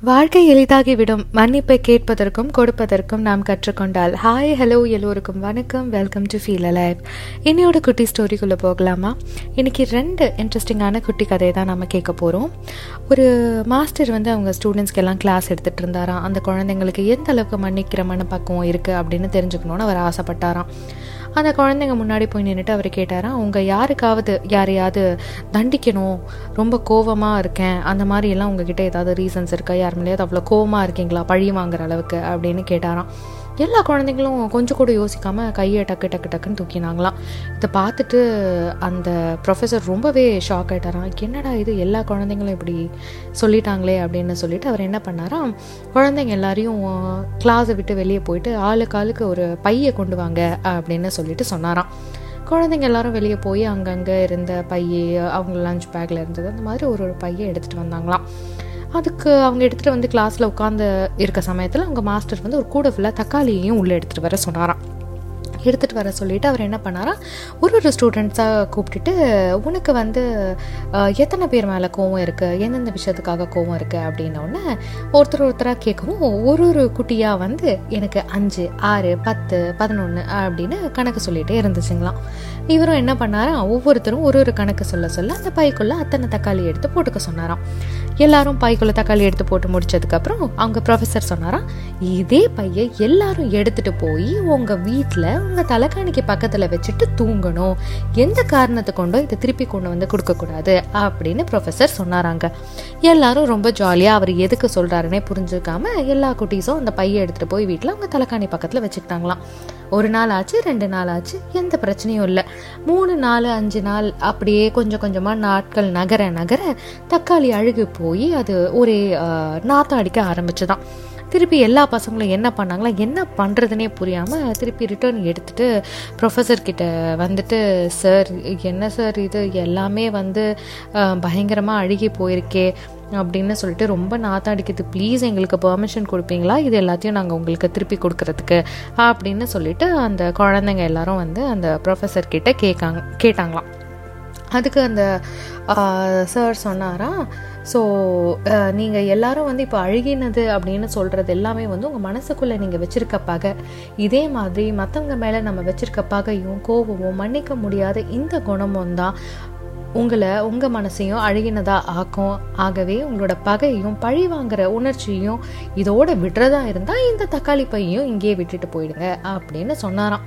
வாழ்க்கை எளிதாகிவிடும். மன்னிப்பை கேட்பதற்கும் கொடுப்பதற்கும் நாம் கற்றுக்கொண்டால். ஹாய் ஹலோ எல்லோருக்கும் வணக்கம். வெல்கம் டு ஃபீல் அலைவ் இன்னையோட குட்டி ஸ்டோரிக்குள்ளே போகலாமா? இன்னைக்கு ரெண்டு இன்ட்ரெஸ்டிங்கான குட்டி கதையை தான் நம்ம கேட்க போகிறோம் ஒரு மாஸ்டர் வந்து அவங்க ஸ்டூடெண்ட்ஸ்க்கு எல்லாம் கிளாஸ் எடுத்துகிட்டு இருந்தாராம். அந்த குழந்தைங்களுக்கு எந்த அளவுக்கு மன்னிக்கிற மனப்பக்குவம் இருக்குது அப்படின்னு தெரிஞ்சுக்கணும்னு அவர் ஆசைப்பட்டாராம். அந்த குழந்தைங்க முன்னாடி போய் நின்றுட்டு அவர் கேட்டாராம் அவங்க யாருக்காவது யாரையாவது தண்டிக்கணும்? ரொம்ப கோவமாக இருக்கேன். அந்த மாதிரி எல்லாம் உங்ககிட்ட ஏதாவது ரீசன்ஸ் இருக்கா? யார் மேலேயாவது அவ்வளோ கோவமாக இருக்கீங்களா? பழி வாங்குற அளவுக்கு? அப்படின்னு கேட்டாராம். எல்லா குழந்தைங்களும் கொஞ்சம் கூட யோசிக்காமல் கையை டக்கு டக்கு டக்குன்னு தூக்கினாங்களாம். இதை பார்த்துட்டு அந்த ப்ரொஃபஸர் ரொம்பவே ஷாக் ஆகிட்டாராம் என்னடா இது? எல்லா குழந்தைங்களும் இப்படி சொல்லிட்டாங்களே அப்படின்னு சொல்லிட்டு அவர் என்ன பண்ணாராம்? குழந்தைங்க எல்லாரையும் கிளாஸை விட்டு வெளியே போயிட்டு ஆளுக்கு ஆளுக்கு ஒரு பையை கொண்டு வாங்க அப்படின்னு சொல்லிட்டு சொன்னாராம். குழந்தைங்க எல்லாரும் வெளியே போய் அங்கங்கே இருந்த பையை அவங்க லஞ்ச் பேக்கில் இருந்தது அந்த மாதிரி ஒரு ஒரு பையை எடுத்துகிட்டு வந்தாங்களாம். அதுக்கு அவங்க எடுத்துகிட்டு வந்து கிளாஸில் உட்காந்து இருக்க சமயத்தில் அவங்க மாஸ்டர் வந்து ஒரு கூட ஃபுல்லாக தக்காளியையும் உள்ளே எடுத்துகிட்டு வர சொன்னாராம். எடுத்துகிட்டு வர சொல்லிவிட்டு அவர் என்ன பண்ணாரா ஒரு ஒரு ஸ்டூடெண்ட்ஸாக கூப்பிட்டுட்டு உனக்கு வந்து எத்தனை பேர் மேலே கோவம் இருக்குது எந்தெந்த விஷயத்துக்காக கோவம் இருக்குது அப்படின்னோடனே ஒருத்தர் ஒருத்தராக கேட்கவும் ஒரு ஒரு குட்டியாக வந்து எனக்கு அஞ்சு ஆறு பத்து பதினொன்று அப்படின்னு கணக்கு சொல்லிகிட்டே இருந்துச்சுங்களாம். இவரும் என்ன பண்ணாரா ஒவ்வொருத்தரும் ஒரு ஒரு கணக்கு சொல்ல சொல்ல அந்த பைக்குள்ளே அத்தனை தக்காளி எடுத்து போட்டுக்க சொன்னாராம். எல்லாரும் பைக்குள்ளே தக்காளி எடுத்து போட்டு முடிச்சதுக்கப்புறம் அவங்க ப்ரொஃபஸர் சொன்னாராம் இதே பையை எல்லாரும் எடுத்துகிட்டு போய் உங்கள் வீட்டில் உங்கள் தலைக்காணிக்கு பக்கத்தில் வச்சுட்டு தூங்கணும். எந்த காரணத்தை கொண்டோ இதை திருப்பி கொண்டு வந்து கொடுக்கக்கூடாது அப்படின்னு ப்ரொஃபஸர் சொன்னாராங்க. எல்லாரும் ரொம்ப ஜாலியாக அவர் எதுக்கு சொல்கிறாருன்னே புரிஞ்சுக்காம எல்லா குட்டீஸும் அந்த பையை எடுத்துகிட்டு போய் வீட்டில் அவங்க தலைக்காணி பக்கத்தில் வச்சுக்கிட்டாங்களாம். ஒரு நாள் ஆச்சு ரெண்டு நாள் ஆச்சு எந்த பிரச்சனையும் இல்லை. மூணு நாலு அஞ்சு நாள் அப்படியே கொஞ்சம் கொஞ்சமாக நாட்கள் நகர நகர தக்காளி அழுகு போய் அது ஒரே நாத்தம் அடிக்க ஆரம்பிச்சுதான். திருப்பி எல்லா பசங்களும் என்ன பண்ணாங்களா? என்ன பண்ணுறதுனே புரியாமல் திருப்பி ரிட்டர்ன் எடுத்துகிட்டு ப்ரொஃபஸர் கிட்ட வந்துட்டு சார் என்ன சார் இது? எல்லாமே வந்து பயங்கரமாக அழுகி போயிருக்கே அப்படின்னு சொல்லிட்டு ரொம்ப நாத்தம் அடிக்குது. ப்ளீஸ் எங்களுக்கு பெர்மிஷன் கொடுப்பீங்களா? இது எல்லாத்தையும் நாங்கள் உங்களுக்கு திருப்பி கொடுக்கறதுக்கு அப்படின்னு சொல்லிட்டு அந்த குழந்தைங்க எல்லாரும் வந்து அந்த ப்ரொஃபஸர் கிட்ட கேட்காங்க கேட்டாங்களாம். அதுக்கு அந்த சார் சொன்னாரா ஸோ uh, நீங்கள் எல்லாரும் வந்து இப்போ அழுகினது அப்படின்னு சொல்கிறது எல்லாமே வந்து உங்கள் மனசுக்குள்ளே நீங்கள் வச்சுருக்க பகை இதே மாதிரி மற்றவங்க மேலே நம்ம வச்சுருக்க பகையும் கோபமும் மன்னிக்க முடியாத இந்த குணமும் தான் உங்களை உங்கள் மனசையும் அழுகினதாக ஆக்கும். ஆகவே உங்களோட பகையும் பழி வாங்குற உணர்ச்சியும் இதோட விடுறதா இருந்தால் இந்த தக்காளி பையும் இங்கேயே விட்டுட்டு போயிடுங்க அப்படின்னு சொன்னாராம்.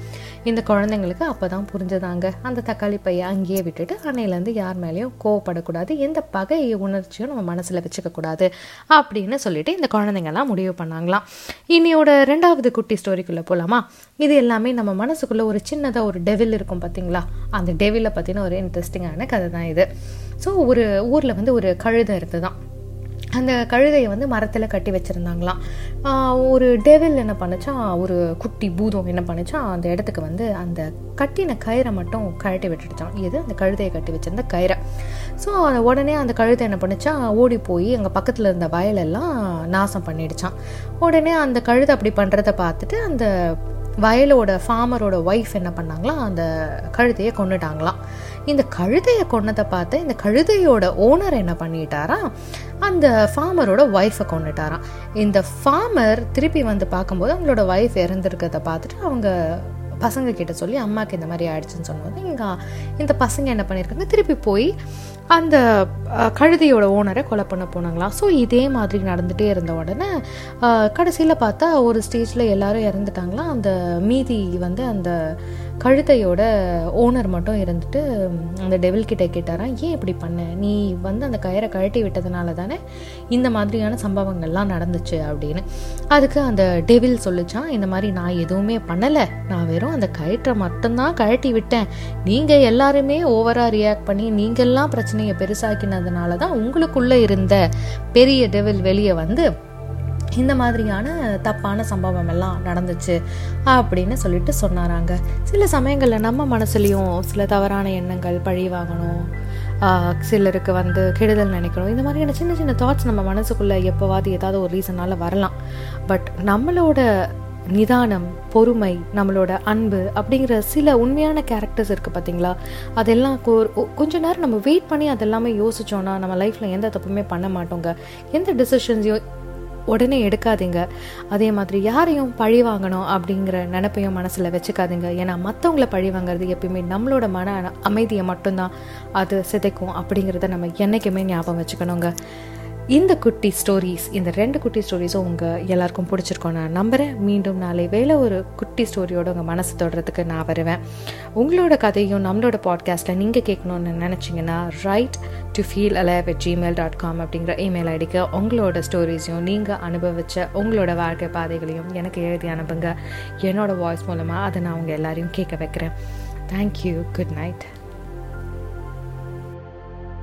இந்த குழந்தைங்களுக்கு அப்போ தான் புரிஞ்சதாங்க. அந்த தக்காளி பையை அங்கேயே விட்டுட்டு அன்னையிலேருந்து யார் மேலேயும் கோவப்படக்கூடாது எந்த பகை உணர்ச்சியும் நம்ம மனசில் வச்சுக்கக்கூடாது அப்படின்னு சொல்லிட்டு இந்த குழந்தைங்கள்லாம் முடிவு பண்ணாங்களாம். இன்னையோட ரெண்டாவது குட்டி ஸ்டோரிக்குள்ளே போகலாமா இது எல்லாமே நம்ம மனசுக்குள்ளே ஒரு சின்னதாக ஒரு டெவில் இருக்கும் பார்த்தீங்களா அந்த டெவிலை பற்றின ஒரு இன்ட்ரெஸ்டிங்கான கதை தான் இது. ஸோ ஒரு ஊரில் வந்து ஒரு கழுதை இருந்துதான். அந்த கழுதையை வந்து மரத்தில் கட்டி வச்சுருந்தாங்களாம். ஒரு டெவில் என்ன பண்ணுச்சா ஒரு குட்டி பூதம் என்ன பண்ணுச்சா அந்த இடத்துக்கு வந்து அந்த கட்டின கயிறை மட்டும் கழட்டி விட்டுடுச்சான் இது அந்த கழுதையை கட்டி வச்சிருந்த கயிறை. ஸோ உடனே அந்த கழுதை என்ன பண்ணுச்சா ஓடி போய் எங்கள் பக்கத்தில் இருந்த வயலெல்லாம் நாசம் பண்ணிடுச்சான் உடனே அந்த கழுதை அப்படி பண்ணுறதை பார்த்துட்டு அந்த வயலோட ஃபார்மரோட ஒய்ஃப் என்ன பண்ணாங்களாம் அந்த கழுதையை கொண்டுட்டாங்களாம் இந்த கழுதையை கொன்னதை பார்த்து இந்த கழுதையோட ஓனர் என்ன பண்ணிட்டாரா? அந்த ஃபார்மரோட ஒய்ஃபை கொண்டுட்டாராம் இந்த ஃபார்மர் திருப்பி வந்து பார்க்கும்போது அவங்களோட ஒய்ஃப் இறந்துருக்கிறத பார்த்துட்டு அவங்க பசங்க கிட்ட சொல்லி அம்மாவுக்கு இந்த மாதிரி ஆயிடுச்சுன்னு சொன்னபோது இங்கே இந்த பசங்க என்ன பண்ணியிருக்காங்க திருப்பி போய் அந்த கழுதையோட ஓனரை கொலை பண்ண போனாங்களாம் ஸோ இதே மாதிரி நடந்துகிட்டே இருந்த உடனே கடைசியில் பார்த்தா ஒரு ஸ்டேஜில் எல்லாரும் இறந்துட்டாங்களாம் அந்த மீதி வந்து அந்த கழுத்தையோட ஓனர் மட்டும் இருந்துட்டு அந்த டெவில் கிட்டே கேட்டாராம் ஏன் இப்படி பண்ண? நீ வந்து அந்த கயிறை கழட்டி விட்டதுனால தானே இந்த மாதிரியான சம்பவங்கள்லாம் நடந்துச்சு அப்படின்னு. அதுக்கு அந்த டெவில் சொல்லிச்சான் இந்த மாதிரி நான் எதுவுமே பண்ணலை. நான் வெறும் அந்த கயிற்றை மட்டும்தான் கழட்டி விட்டேன். நீங்கள் எல்லாருமே ஓவராக ரியாக்ட் பண்ணி நீங்கள்லாம் பிரச்சனையை பெருசாக்கினதுனால தான் உங்களுக்குள்ளே இருந்த பெரிய டெவில் வெளியே வந்து இந்த மாதிரியான தப்பான சம்பவம் எல்லாம் நடந்துச்சு அப்படின்னு சொல்லிட்டு சொன்னாராங்க. சில சமயங்களில் நம்ம மனசுலேயும் சில தவறான எண்ணங்கள் பழி வாங்கணும் சிலருக்கு வந்து கெடுதல் நினைக்கணும். இந்த மாதிரியான சின்ன சின்ன தாட்ஸ் நம்ம மனசுக்குள்ளே எப்போவாது ஏதாவது ஒரு ரீசனால் வரலாம். பட் நம்மளோட நிதானம் பொறுமை நம்மளோட அன்பு அப்படிங்கிற சில உண்மையான கேரக்டர்ஸ் இருக்குது பார்த்தீங்களா அதெல்லாம் கொஞ்ச நேரம் நம்ம வெயிட் பண்ணி அதெல்லாமே யோசிச்சோன்னா நம்ம லைஃப்பில் எந்த தப்புமே பண்ண மாட்டோங்க. எந்த டிசிஷன்ஸையும் உடனே எடுக்காதீங்க. அதே மாதிரி யாரையும் பழி வாங்கணும் அப்படிங்கிற நினப்பையும் மனசில் வச்சுக்காதீங்க. ஏன்னா மற்றவங்கள பழி வாங்குறது எப்பயுமே நம்மளோட மன அமைதியை மட்டும்தான் அது சிதைக்கும் அப்படிங்கிறத நம்ம என்றைக்குமே ஞாபகம் வச்சுக்கணுங்க. இந்த குட்டி ஸ்டோரிஸ் இந்த ரெண்டு குட்டி ஸ்டோரிஸும் உங்கள் எல்லாருக்கும் பிடிச்சிருக்கோம். நான் நம்புகிறேன் மீண்டும் நாளை வேலை ஒரு குட்டி ஸ்டோரியோட உங்கள் மனசு தொடுறதுக்கு நான் வருவேன். உங்களோட கதையும் நம்மளோட பாட்காஸ்ட்டில் நீங்கள் கேட்கணுன்னு நினச்சிங்கன்னா write to feel alive at Gmail dot com அப்படிங்கிற இமெயில் ஐடிக்கு உங்களோட ஸ்டோரிஸையும் நீங்கள் அனுபவித்த உங்களோட வாழ்க்கை பாதைகளையும் எனக்கு எழுதி அனுப்புங்க. என்னோட வாய்ஸ் மூலமாக அதை நான் உங்கள் எல்லாரையும் கேட்க வைக்கிறேன். Thank you good night